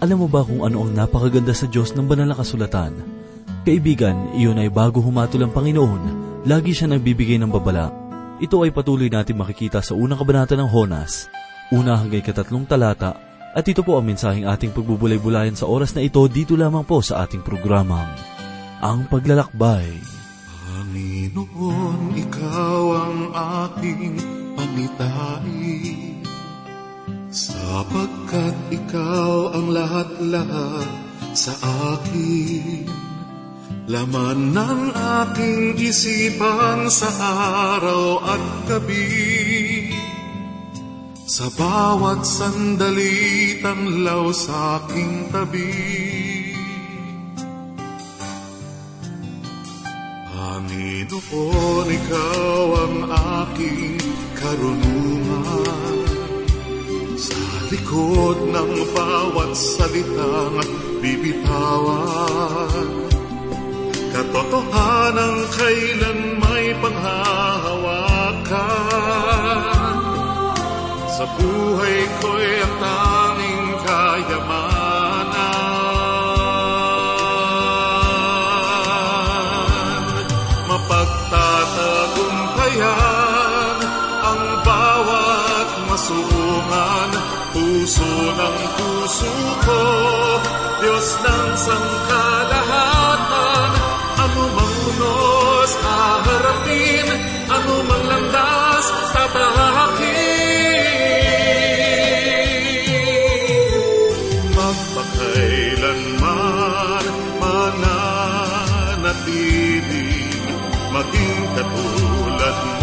Alam mo ba kung ano ang napakaganda sa Diyos ng banal na kasulatan? Kaibigan, iyon ay bago humatol ang Panginoon, lagi siya nagbibigay ng babala. Ito ay patuloy natin makikita sa unang kabanata ng Honas, una hanggang katatlong talata, at ito po ang mensaheng ating pagbubulay-bulayan sa oras na ito dito lamang po sa ating programang, Ang Paglalakbay. Panginoon, Ikaw ang aking panitain, sapagkat Ikaw ang lahat-lahat sa akin. Laman ng aking isipan sa araw at gabi, sa bawat sandali tanglaw sa aking tabi. Panginoon, Ikaw ang aking karunungan. Likod ng bawat salitang bibitawan, Katotohanan kailan may panghahawakan Sa buhay ko'y ang tanging kayamanan. Mapagtatagumpayan Puso ng puso ko, Diyos ng sangkalahatan Anumang unos haharapin, anumang landas tatahakin. Magpakailanman mananatiling, maging katulad mo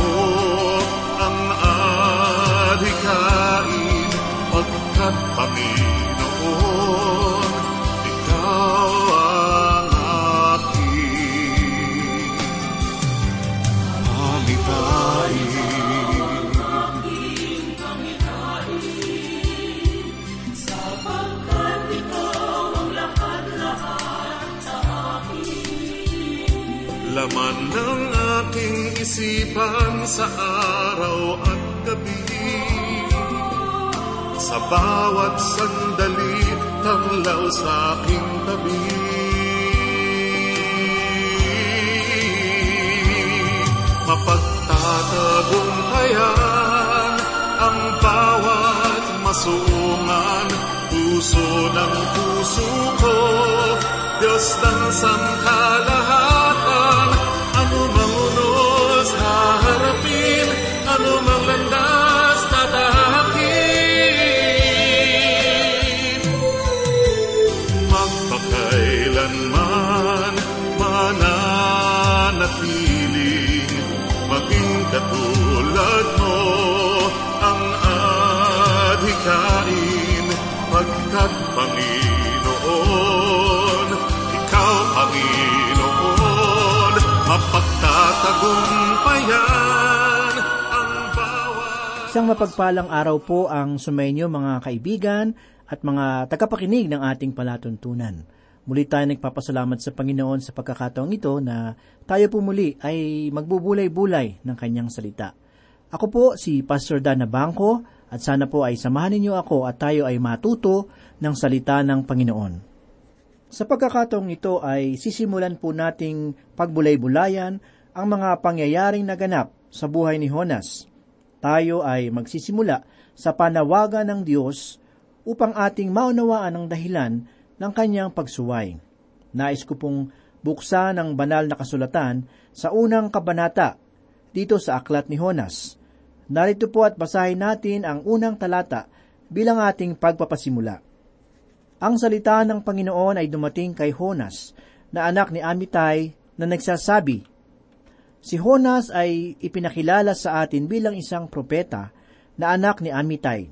Panginoon, Ikaw ang aking pamitain. Laman ng aking isipan sa araw Sa bawat sandali tanglaw sa aking tabi. Mapagtatagumpayan ang bawat masuungan Puso ng puso ko Diyos ng sangkalahatan Panginoon, Ikaw Panginoon Mapagtatagumpayan ang bawat Isang mapagpalang araw po ang sumainyo mga kaibigan at mga tagapakinig ng ating palatuntunan. Muli tayo nagpapasalamat sa Panginoon sa pagkakataong ito na tayo po muli ay magbubulay-bulay ng kanyang salita. Ako po si Pastor Dana Bangko at sana po ay samahan ninyo ako at tayo ay matuto ng salita ng Panginoon. Sa pagkakataong ito ay sisimulan po nating pagbulay-bulayan ang mga pangyayaring naganap sa buhay ni Honas. Tayo ay magsisimula sa panawagan ng Diyos upang ating maunawaan ang dahilan ng kanyang pagsuway. Nais ko pong buksan ang banal na kasulatan sa unang kabanata dito sa aklat ni Honas. Narito po at basahin natin ang unang talata bilang ating pagpapasimula. Ang salita ng Panginoon ay dumating kay Honas na anak ni Amitai na nagsasabi, Si Honas ay ipinakilala sa atin bilang isang propeta na anak ni Amitai.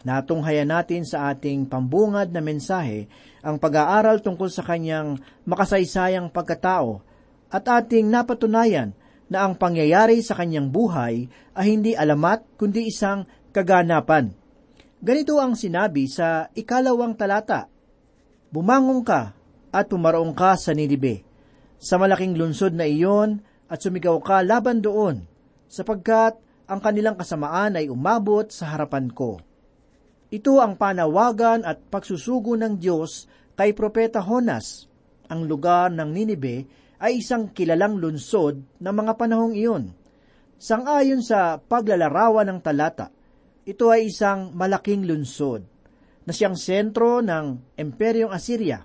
Natunghayan natin sa ating pambungad na mensahe ang pag-aaral tungkol sa kanyang makasaysayang pagkatao at ating napatunayan na ang pangyayari sa kanyang buhay ay hindi alamat kundi isang kaganapan. Ganito ang sinabi sa ikalawang talata, Bumangon ka at pumaroong ka sa Ninibe, sa malaking lunsod na iyon at sumigaw ka laban doon, sapagkat ang kanilang kasamaan ay umabot sa harapan ko. Ito ang panawagan at pagsusugo ng Diyos kay Propeta Honas. Ang lugar ng Ninibe ay isang kilalang lunsod ng mga panahong iyon. Sangayon sa paglalarawan ng talata, ito ay isang malaking lunsod na siyang sentro ng Imperyong Assyria.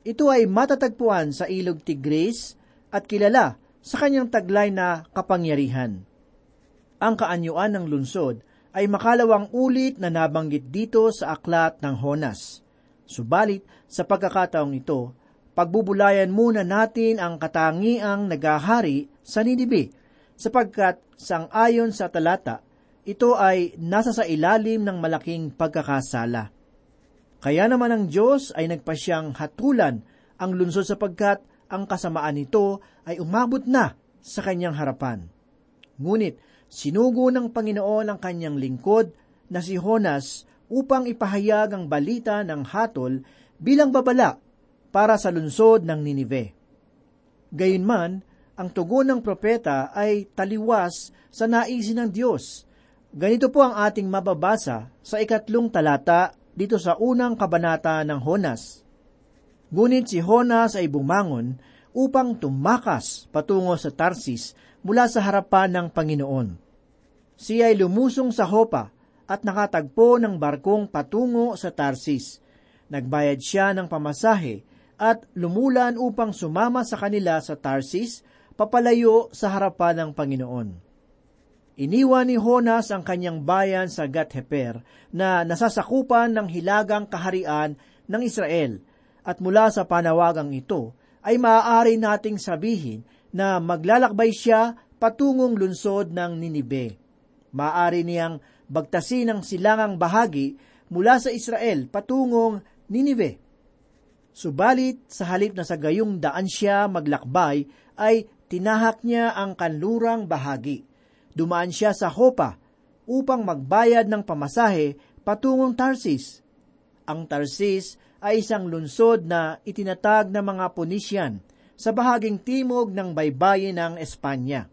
Ito ay matatagpuan sa ilog Tigris at kilala sa kanyang taglay na kapangyarihan. Ang kaanyuan ng lunsod ay makalawang ulit na nabanggit dito sa aklat ng Honas. Subalit, sa pagkakataong ito, pagbubulayan muna natin ang katangiang nagahari sa Ninibe, sapagkat sang-ayon sa talata, ito ay nasa sa ilalim ng malaking pagkakasala. Kaya naman ang Diyos ay nagpasyang hatulan ang lungsod sapagkat ang kasamaan nito ay umabot na sa kanyang harapan. Ngunit sinugo ng Panginoon ang kanyang lingkod na si Honas upang ipahayag ang balita ng hatol bilang babala para sa lungsod ng Ninive. Gayunman, ang tugon ng propeta ay taliwas sa naisin ng Diyos. Ganito po ang ating mababasa sa ikatlong talata dito sa unang kabanata ng Honas. Ngunit si Honas ay bumangon upang tumakas patungo sa Tarsis mula sa harapan ng Panginoon. Siya ay lumusong sa Hopa at nakatagpo ng barkong patungo sa Tarsis. Nagbayad siya ng pamasahe at lumulan upang sumama sa kanila sa Tarsis, papalayo sa harapan ng Panginoon. Iniwan ni Honas ang kanyang bayan sa Gatheper na nasasakupan ng hilagang kaharian ng Israel at mula sa panawagang ito ay maaari nating sabihin na maglalakbay siya patungong lunsod ng Ninibe. Maaari niyang bagtasin ang silangang bahagi mula sa Israel patungong Ninive. Subalit, sa halip na sa gayong daan siya maglakbay, ay tinahak niya ang kanlurang bahagi – dumaan siya sa Hopa upang magbayad ng pamasahe patungong Tarsis. Ang Tarsis ay isang lunsod na itinatag ng mga Ponician sa bahaging timog ng baybayin ng Espanya.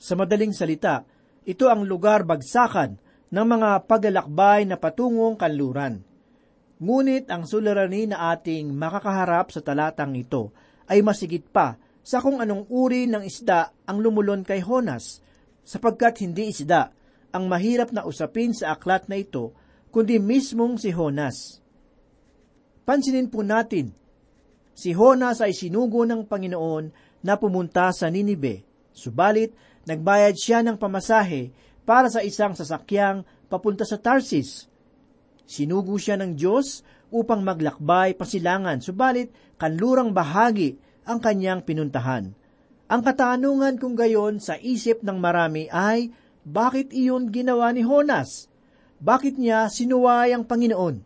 Sa madaling salita, ito ang lugar bagsakan ng mga paglalakbay na patungong kanluran. Ngunit ang suliranin na ating makakaharap sa talatang ito ay masigit pa sa kung anong uri ng isda ang lumulon kay Honas sapagkat hindi isda ang mahirap na usapin sa aklat na ito, kundi mismong si Honas. Pansinin po natin, si Honas ay sinugo ng Panginoon na pumunta sa Ninibe, subalit nagbayad siya ng pamasahe para sa isang sasakyang papunta sa Tarsis. Sinugo siya ng Diyos upang maglakbay pasilangan, subalit kanlurang bahagi ang kanyang pinuntahan. Ang katanungan kung gayon sa isip ng marami ay, bakit iyon ginawa ni Honas? Bakit niya sinuway ang Panginoon?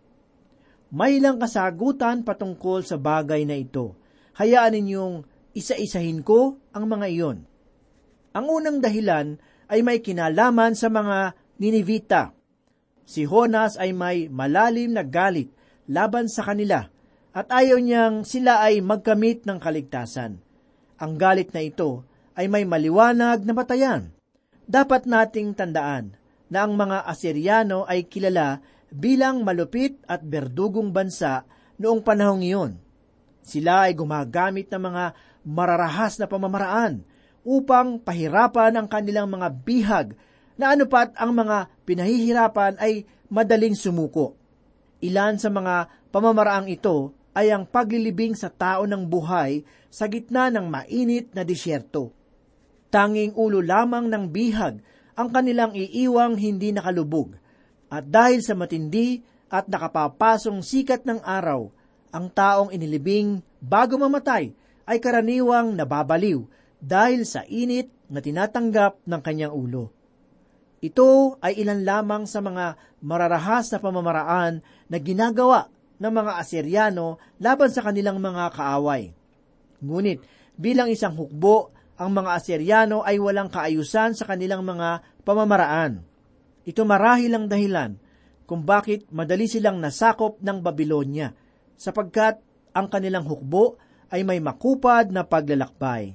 May ilang kasagutan patungkol sa bagay na ito. Hayaan ninyong isa-isahin ko ang mga iyon. Ang unang dahilan ay may kinalaman sa mga Ninivita. Si Honas ay may malalim na galit laban sa kanila at ayaw niyang sila ay magkamit ng kaligtasan. Ang galit na ito ay may maliwanag na batayan. Dapat nating tandaan na ang mga Asyriano ay kilala bilang malupit at berdugong bansa noong panahong iyon. Sila ay gumagamit ng mga mararahas na pamamaraan upang pahirapan ang kanilang mga bihag na anupat ang mga pinahihirapan ay madaling sumuko. Ilan sa mga pamamaraang ito ay ang paglilibing sa tao ng buhay sa gitna ng mainit na disyerto. Tanging ulo lamang ng bihag ang kanilang iiwang hindi nakalubog, at dahil sa matindi at nakapapasong sikat ng araw, ang taong inilibing bago mamatay ay karaniwang nababaliw dahil sa init na tinatanggap ng kanyang ulo. Ito ay ilan lamang sa mga mararahas na pamamaraan na ginagawa ng mga Asyriano laban sa kanilang mga kaaway. Ngunit bilang isang hukbo, ang mga Asyriano ay walang kaayusan sa kanilang mga pamamaraan. Ito marahil ang dahilan kung bakit madali silang nasakop ng Babylonia, sapagkat ang kanilang hukbo ay may makupad na paglalakbay.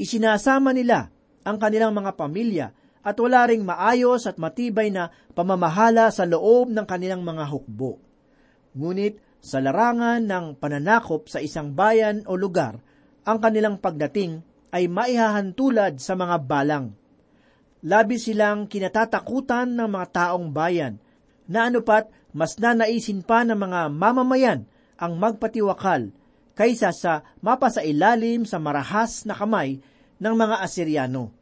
Isinasama nila ang kanilang mga pamilya at wala ring maayos at matibay na pamamahala sa loob ng kanilang mga hukbo. Ngunit sa larangan ng pananakop sa isang bayan o lugar, ang kanilang pagdating ay maihahantulad sa mga balang. Labi silang kinatatakutan ng mga taong bayan, na anupat mas nanaisin pa ng mga mamamayan ang magpatiwakal kaysa sa mapasailalim sa marahas na kamay ng mga Asiryano.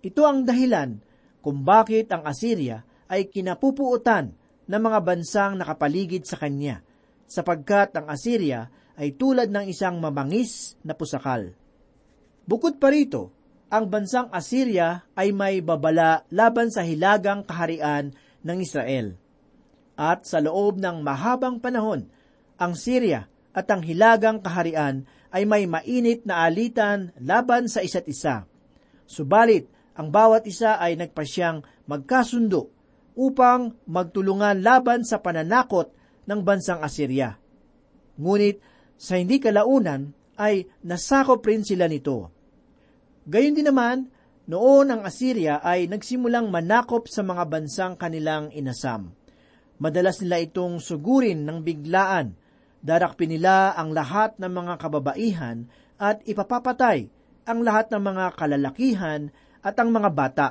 Ito ang dahilan kung bakit ang Assyria ay kinapupuutan ng mga bansang nakapaligid sa kanya, sapagkat ang Assyria ay tulad ng isang mabangis na pusakal. Bukod pa rito, ang bansang Assyria ay may babala laban sa hilagang kaharian ng Israel. At sa loob ng mahabang panahon, ang Syria at ang hilagang kaharian ay may mainit na alitan laban sa isa't isa. Subalit, ang bawat isa ay nagpasyang magkasundo upang magtulungan laban sa pananakot ng bansang Assyria. Ngunit sa hindi kalaunan ay nasakop rin sila nito. Gayon din naman, noon ang Assyria ay nagsimulang manakop sa mga bansang kanilang inasam. Madalas nila itong sugurin ng biglaan Darakpin nila ang lahat ng mga kababaihan at ipapapatay ang lahat ng mga kalalakihan at ang mga bata.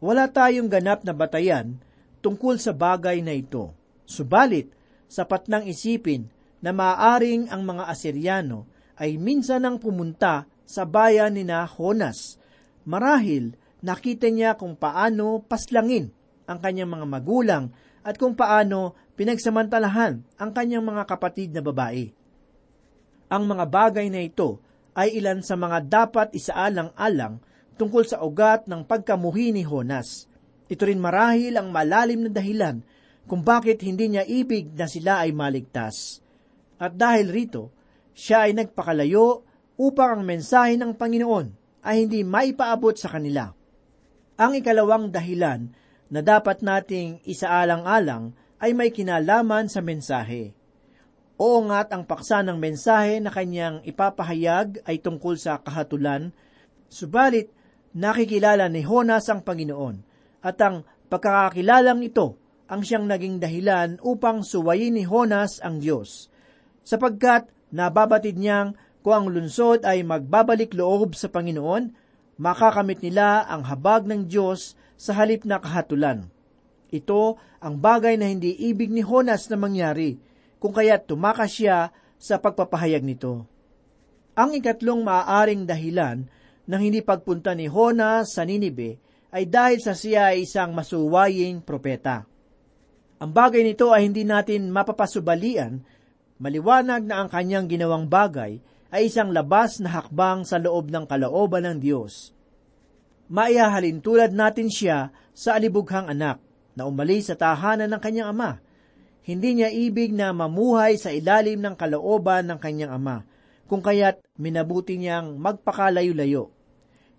Wala tayong ganap na batayan tungkol sa bagay na ito. Subalit, sapat nang isipin na maaaring ang mga Aseryano ay minsan nang pumunta sa bayan ni na Honas. Marahil, nakita niya kung paano paslangin ang kanyang mga magulang at kung paano pinagsamantalahan ang kanyang mga kapatid na babae. Ang mga bagay na ito ay ilan sa mga dapat isaalang-alang tungkol sa ugat ng pagkamuhi ni Honas. Ito rin marahil ang malalim na dahilan kung bakit hindi niya ibig na sila ay maligtas. At dahil rito, siya ay nagpakalayo upang ang mensahe ng Panginoon ay hindi maipaabot sa kanila. Ang ikalawang dahilan na dapat nating isaalang-alang ay may kinalaman sa mensahe. Oo nga't ang paksa ng mensahe na kanyang ipapahayag ay tungkol sa kahatulan, subalit nakikilala ni Honas ang Panginoon at ang pagkakakilalang ito ang siyang naging dahilan upang suwayin ni Honas ang Diyos, sapagkat nababatid niyang kung ang lunsod ay magbabalik loob sa Panginoon, makakamit nila ang habag ng Diyos sa halip na kahatulan. Ito ang bagay na hindi ibig ni Honas na mangyari, kung kaya tumakas siya sa pagpapahayag nito. Ang ikatlong maaaring dahilan ng hindi pagpunta ni Honas sa Ninibe ay dahil sa siya ay isang masuwaying propeta. Ang bagay nito ay hindi natin mapapasubalian, maliwanag na ang kanyang ginawang bagay ay isang labas na hakbang sa loob ng kalooban ng Diyos. Maihahalin tulad natin siya sa alibughang anak na umalis sa tahanan ng kanyang ama. Hindi niya ibig na mamuhay sa ilalim ng kalooban ng kanyang ama, kung kaya't minabuti niyang magpakalayo-layo.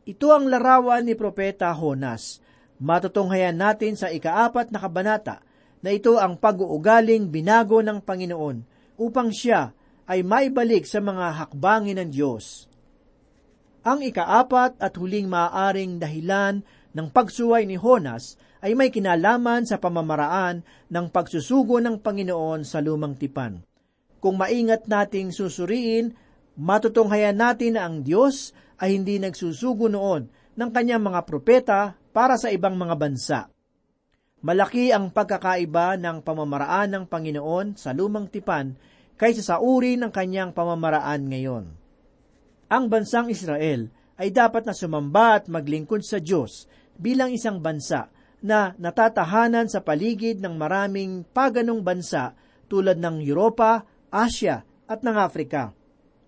Ito ang larawan ni Propeta Honas. Matutunghayan natin sa ikaapat na kabanata na ito ang pag-uugaling binago ng Panginoon upang siya ay maibalik sa mga hakbangin ng Diyos. Ang ikaapat at huling maaaring dahilan ng pagsuway ni Honas ay may kinalaman sa pamamaraan ng pagsusugo ng Panginoon sa lumang tipan. Kung maingat nating susuriin, matutunghayan natin na ang Diyos ay hindi nagsusugo noon ng kanyang mga propeta para sa ibang mga bansa. Malaki ang pagkakaiba ng pamamaraan ng Panginoon sa lumang tipan kaysa sa uri ng kanyang pamamaraan ngayon. Ang bansang Israel ay dapat na sumamba at maglingkod sa Diyos bilang isang bansa na natatahanan sa paligid ng maraming paganong bansa tulad ng Europa, Asia at ng Afrika.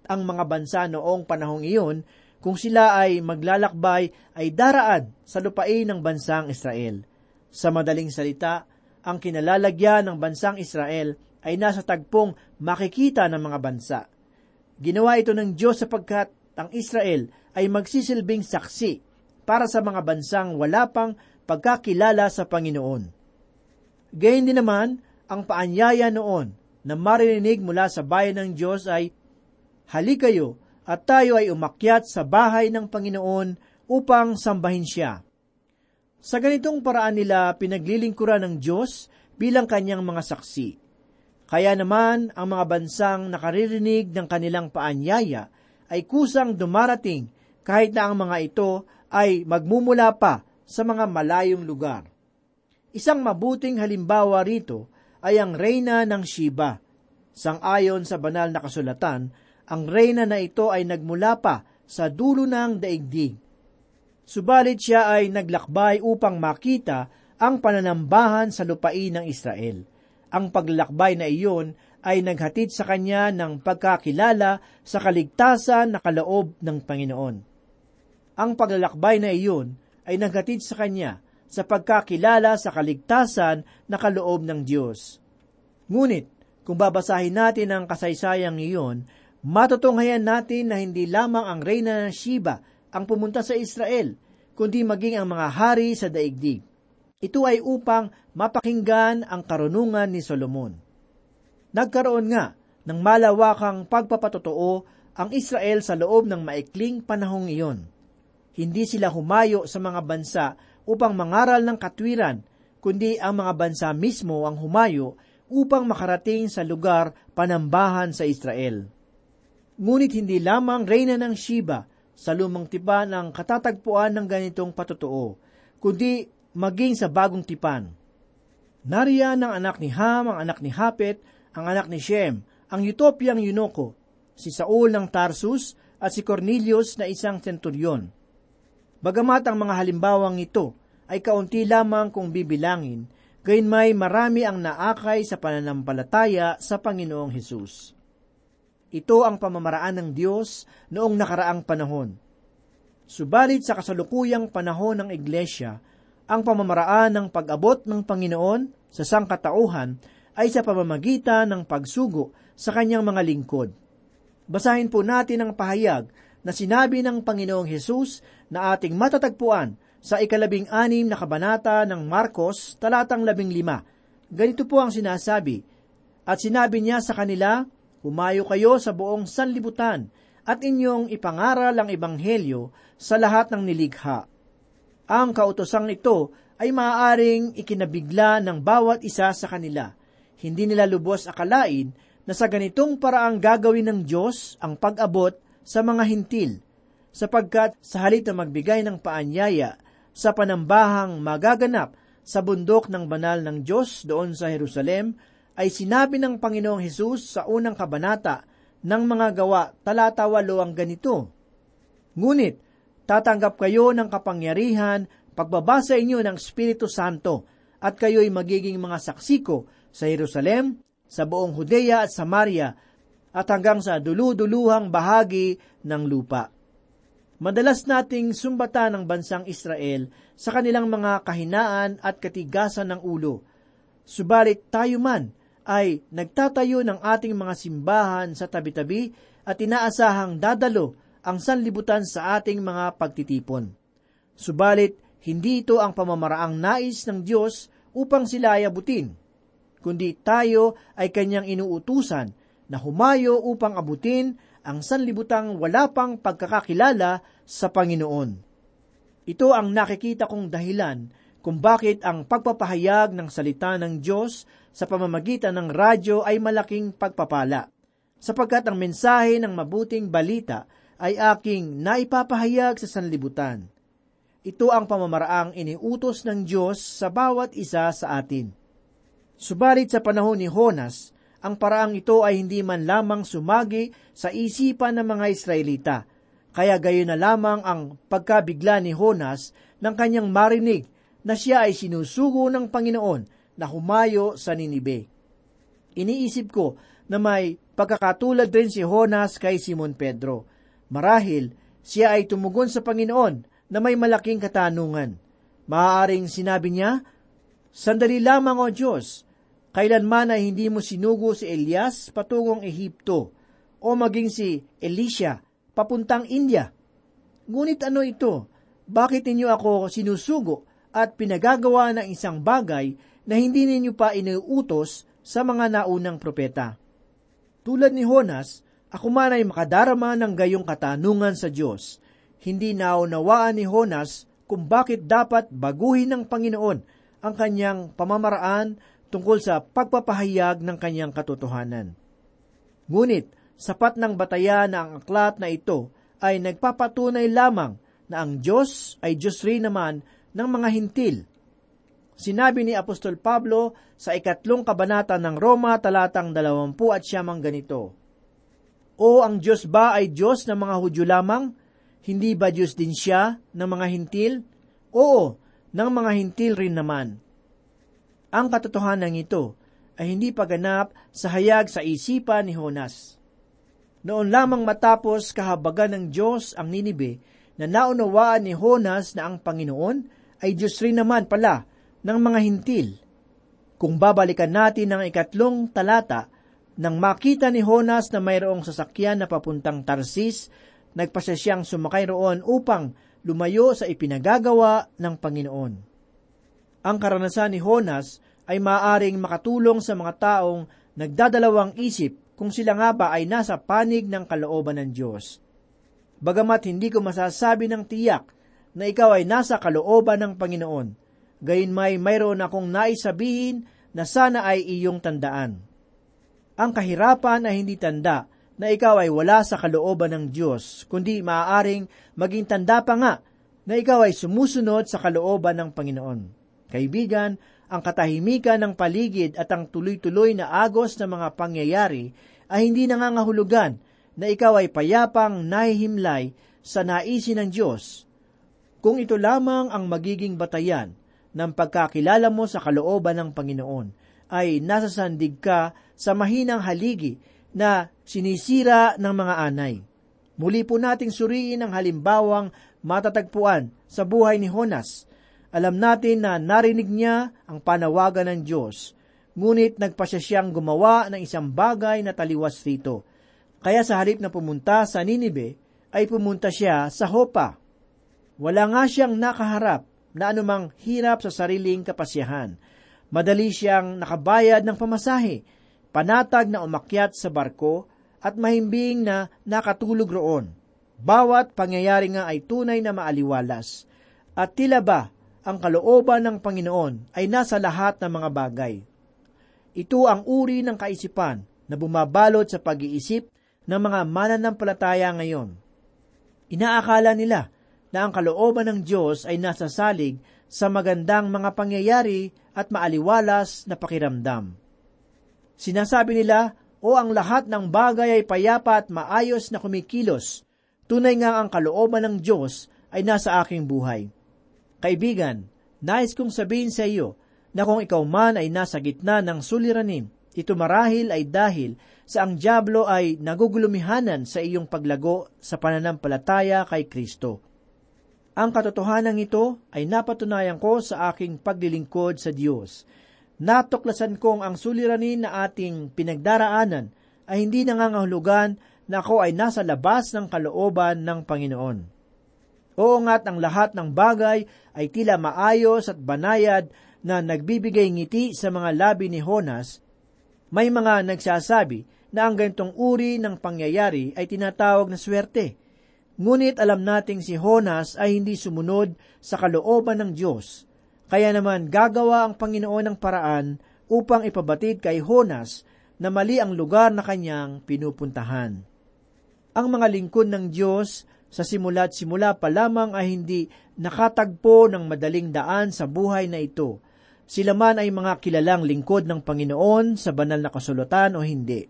Ang mga bansa noong panahong iyon, kung sila ay maglalakbay, ay daraan sa lupain ng bansang Israel. Sa madaling salita, ang kinalalagyan ng bansang Israel ay nasa tagpong makikita ng mga bansa. Ginawa ito ng Diyos sapagkat ang Israel ay magsisilbing saksi para sa mga bansang wala pang pagkakilala sa Panginoon. Gayun din naman, ang paanyaya noon na maririnig mula sa bayan ng Diyos ay, Halik kayo at tayo ay umakyat sa bahay ng Panginoon upang sambahin siya. Sa ganitong paraan nila pinaglilingkuran ng Diyos bilang kanyang mga saksi. Kaya naman ang mga bansang nakaririnig ng kanilang paanyaya ay kusang dumarating kahit na ang mga ito ay magmumula pa sa mga malayong lugar. Isang mabuting halimbawa rito ay ang reyna ng Shiba. Sang-ayon sa banal na kasulatan, ang reyna na ito ay nagmula pa sa dulo ng daigdig. Subalit siya ay naglakbay upang makita ang pananambahan sa lupain ng Israel. Ang paglalakbay na iyon ay naghatid sa kanya ng pagkakilala sa kaligtasan na kaloob ng Panginoon. Ang paglalakbay na iyon ay naghatid sa kanya sa pagkakilala sa kaligtasan na kaloob ng Diyos. Ngunit, kung babasahin natin ang kasaysayang iyon, matutunghayan natin na hindi lamang ang reyna ng Shiba ang pumunta sa Israel, kundi maging ang mga hari sa daigdig. Ito ay upang mapakinggan ang karunungan ni Solomon. Nagkaroon nga ng malawakang pagpapatotoo ang Israel sa loob ng maikling panahong iyon. Hindi sila humayo sa mga bansa upang mangaral ng katwiran, kundi ang mga bansa mismo ang humayo upang makarating sa lugar panambahan sa Israel. Ngunit hindi lamang reyna ng Shiba sa lumang tipan ang katatagpuan ng ganitong patotoo, kundi maging sa bagong tipan. Nariyan ang anak ni Ham, ang anak ni Hapet, ang anak ni Shem, ang Utopiang Yunoko, si Saul ng Tarsus at si Cornelius na isang centurion. Bagamat ang mga halimbawang ito ay kaunti lamang kung bibilangin, gayon may marami ang naakay sa pananampalataya sa Panginoong Hesus. Ito ang pamamaraan ng Diyos noong nakaraang panahon. Subalit sa kasalukuyang panahon ng Iglesia, ang pamamaraan ng pag-abot ng Panginoon sa sangkatauhan ay sa pamamagitan ng pagsugo sa kanyang mga lingkod. Basahin po natin ang pahayag na sinabi ng Panginoong Hesus na ating matatagpuan sa ikalabing anim na kabanata ng Marcos, talatang labing lima. Ganito po ang sinasabi, At sinabi niya sa kanila, Humayo kayo sa buong sanlibutan at inyong ipangaral ang ebanghelyo sa lahat ng nilikha. Ang kautosang ito ay maaaring ikinabigla ng bawat isa sa kanila. Hindi nila lubos akalain na sa ganitong paraang gagawin ng Diyos ang pag-abot sa mga hintil, sapagkat sa halip na magbigay ng paanyaya sa panambahang magaganap sa bundok ng banal ng Diyos doon sa Jerusalem, ay sinabi ng Panginoong Hesus sa unang kabanata ng mga gawa talata walo ang ganito. Ngunit, tatanggap kayo ng kapangyarihan pagbabasa inyo ng Espiritu Santo at kayo'y magiging mga saksi ko sa Jerusalem, sa buong Hudeya at Samaria at hanggang sa dulu-duluhang bahagi ng lupa. Madalas nating sumbata ng bansang Israel sa kanilang mga kahinaan at katigasan ng ulo. Subalit tayo man ay nagtatayo ng ating mga simbahan sa tabi-tabi at inaasahang dadalo ang sanlibutan sa ating mga pagtitipon. Subalit, hindi ito ang pamamaraang nais ng Diyos upang sila ay abutin, kundi tayo ay kanyang inuutusan na humayo upang abutin ang sanlibutang wala pang pagkakakilala sa Panginoon. Ito ang nakikita kong dahilan kung bakit ang pagpapahayag ng salita ng Diyos sa pamamagitan ng radyo ay malaking pagpapala, sapagkat ang mensahe ng mabuting balita ay aking naipapahayag sa sanlibutan. Ito ang pamamaraang iniutos ng Diyos sa bawat isa sa atin. Subalit sa panahon ni Honas, ang paraang ito ay hindi man lamang sumagi sa isipan ng mga Israelita, kaya gayon na lamang ang pagkabigla ni Honas ng kanyang marinig na siya ay sinusugo ng Panginoon na humayo sa Ninibe. Iniisip ko na may pagkakatulad rin si Honas kay Simon Pedro. Marahil, siya ay tumugon sa Panginoon na may malaking katanungan. Maaaring sinabi niya, Sandali lamang o Diyos, Kailanman ay hindi mo sinugo si Elias patungong Ehipto o maging si Elisha papuntang India. Ngunit ano ito? Bakit ninyo ako sinusugo at pinagagawa ng isang bagay na hindi ninyo pa inuutos sa mga naunang propeta? Tulad ni Honas, ako man ay makadarama ng gayong katanungan sa Diyos. Hindi naunawaan ni Honas kung bakit dapat baguhin ng Panginoon ang kanyang pamamaraan tungkol sa pagpapahayag ng kanyang katotohanan. Ngunit, sapat ng bataya na ang aklat na ito ay nagpapatunay lamang na ang Diyos ay Diyos rin naman ng mga hintil. Sinabi ni Apostol Pablo sa ikatlong kabanata ng Roma talatang dalawampu at siyamang ganito, O ang Diyos ba ay Diyos ng mga Hudyo lamang? Hindi ba Diyos din siya ng mga hintil? Oo, ng mga hintil rin naman. Ang katotohanan ito ay hindi paganap sa hayag sa isipan ni Honas. Noon lamang matapos kahabagan ng Diyos ang Ninibe, na naunawaan ni Honas na ang Panginoon ay Diyos rin naman pala ng mga hintil. Kung babalikan natin ang ikatlong talata, nang makita ni Honas na mayroong sasakyan na papuntang Tarsis, nagpasya siyang sumakay roon upang lumayo sa ipinagagawa ng Panginoon. Ang karanasan ni Honas ay maaring makatulong sa mga taong nagdadalawang isip kung sila nga ba ay nasa panig ng kalooban ng Diyos. Bagamat hindi ko masasabi ng tiyak na ikaw ay nasa kalooban ng Panginoon, gayon may mayroon akong naisabihin na sana ay iyong tandaan. Ang kahirapan ay hindi tanda na ikaw ay wala sa kalooban ng Diyos, kundi maaaring maging tanda pa nga na ikaw ay sumusunod sa kalooban ng Panginoon. Kaibigan, ang katahimikan ng paligid at ang tuloy-tuloy na agos ng mga pangyayari ay hindi nangangahulugan na ikaw ay payapang nahihimlay sa naisin ng Diyos. Kung ito lamang ang magiging batayan ng pagkakilala mo sa kalooban ng Panginoon, ay nasasandig ka sa mahinang haligi na sinisira ng mga anay. Muli po nating suriin ang halimbawang matatagpuan sa buhay ni Honas alam natin na narinig niya ang panawagan ng Diyos, ngunit nagpasya siyang gumawa ng isang bagay na taliwas rito. Kaya sa halip na pumunta sa Ninibe, ay pumunta siya sa Hopa. Wala nga siyang nakaharap na anumang hirap sa sariling kapasyahan. Madali siyang nakabayad ng pamasahe, panatag na umakyat sa barko, at mahimbing na nakatulog roon. Bawat pangyayari nga ay tunay na maaliwalas. At tila ba ang kalooban ng Panginoon ay nasa lahat ng mga bagay. Ito ang uri ng kaisipan na bumabalot sa pag-iisip ng mga mananampalataya ngayon. Inaakala nila na ang kalooban ng Diyos ay nasa salig sa magandang mga pangyayari at maaliwalas na pakiramdam. Sinasabi nila, o ang lahat ng bagay ay payapa at maayos na kumikilos, tunay nga ang kalooban ng Diyos ay nasa aking buhay. Kaibigan, nais kong sabihin sa iyo na kung ikaw man ay nasa gitna ng suliranin, ito marahil ay dahil sa ang Diablo ay nagugulumihanan sa iyong paglago sa pananampalataya kay Kristo. Ang katotohanan ito ay napatunayan ko sa aking paglilingkod sa Diyos. Natuklasan kong ang suliranin na ating pinagdaraanan ay hindi nangangahulugan na ako ay nasa labas ng kalooban ng Panginoon. Oo nga't ang lahat ng bagay ay tila maayos at banayad na nagbibigay ngiti sa mga labi ni Honas, may mga nagsasabi na ang ganitong uri ng pangyayari ay tinatawag na swerte. Ngunit alam nating si Honas ay hindi sumunod sa kalooban ng Diyos. Kaya naman gagawa ang Panginoon ng paraan upang ipabatid kay Honas na mali ang lugar na kanyang pinupuntahan. Ang mga lingkod ng Diyos sa simula't simula pa lamang ay hindi nakatagpo ng madaling daan sa buhay na ito. Sila man ay mga kilalang lingkod ng Panginoon sa banal na kasulatan o hindi.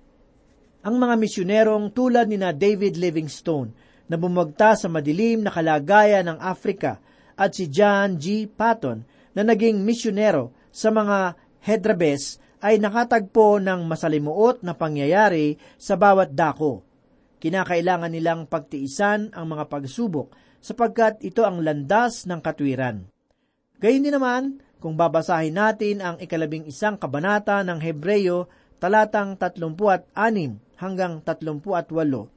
Ang mga misyonerong tulad ni na David Livingstone na bumagta sa madilim na kalagayan ng Afrika at si John G. Patton na naging misyonero sa mga Hedrabes ay nakatagpo ng masalimuot na pangyayari sa bawat dako kinakailangan nilang pagtiisan ang mga pagsubok sapagkat ito ang landas ng katwiran. Gayun din naman, kung babasahin natin ang ikalabing isang kabanata ng Hebreyo, talatang 36 hanggang 38,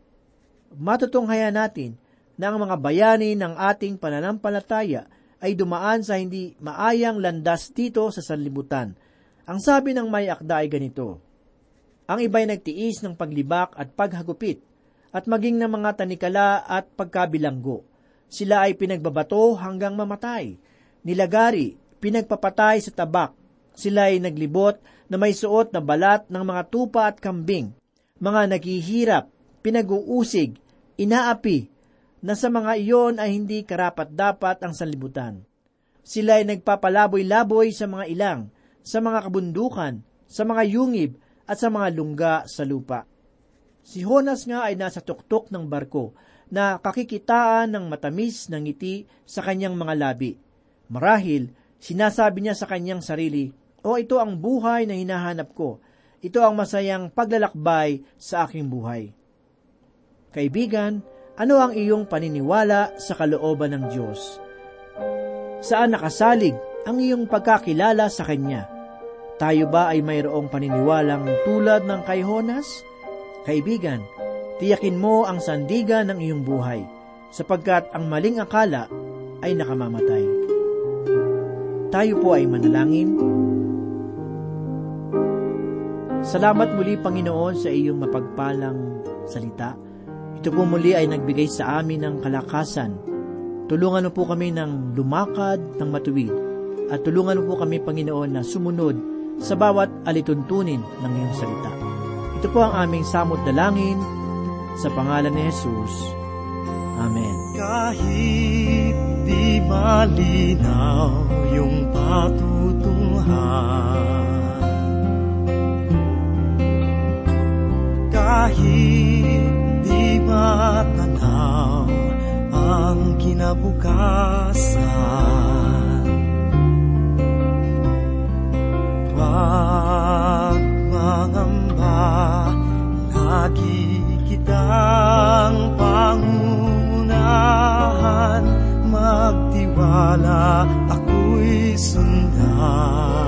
matutunghayan natin na ang mga bayani ng ating pananampalataya ay dumaan sa hindi maayang landas dito sa sanlibutan. Ang sabi ng may akda ay ganito, Ang iba'y nagtiis ng paglibak at paghagupit, at maging ng mga tanikala at pagkabilanggo. Sila ay pinagbabato hanggang mamatay. Nilagari, pinagpapatay sa tabak. Sila ay naglibot na may suot na balat ng mga tupa at kambing. Mga naghihirap, pinag-uusig, inaapi, na sa mga iyon ay hindi karapat-dapat ang sanlibutan. Sila ay nagpapalaboy-laboy sa mga ilang, sa mga kabundukan, sa mga yungib, at sa mga lungga sa lupa. Si Honas nga ay nasa tuktok ng barko na kakikitaan ng matamis ng ngiti sa kanyang mga labi. Marahil, sinasabi niya sa kanyang sarili, O ito ang buhay na hinahanap ko. Ito ang masayang paglalakbay sa aking buhay. Kaibigan, ano ang iyong paniniwala sa kalooban ng Diyos? Saan nakasalig ang iyong pagkakilala sa Kanya? Tayo ba ay mayroong paniniwalang tulad ng kay Honas? Kaibigan, tiyakin mo ang sandigan ng iyong buhay, sapagkat ang maling akala ay nakamamatay. Tayo po ay manalangin. Salamat muli, Panginoon, sa iyong mapagpalang salita. Ito po muli ay nagbigay sa amin ng kalakasan. Tulungan mo po kami ng lumakad ng matuwid at tulungan mo po kami, Panginoon, na sumunod sa bawat alituntunin ng iyong salita. Ito po ang aming samot dalangin sa pangalan ni Jesus. Amen. Kahit di malinaw yung patutunguhan Kahit di matanaw ang kinabukasan Huwag mangamba, lagi kitang pangunahan, magtiwala ako'y sundan.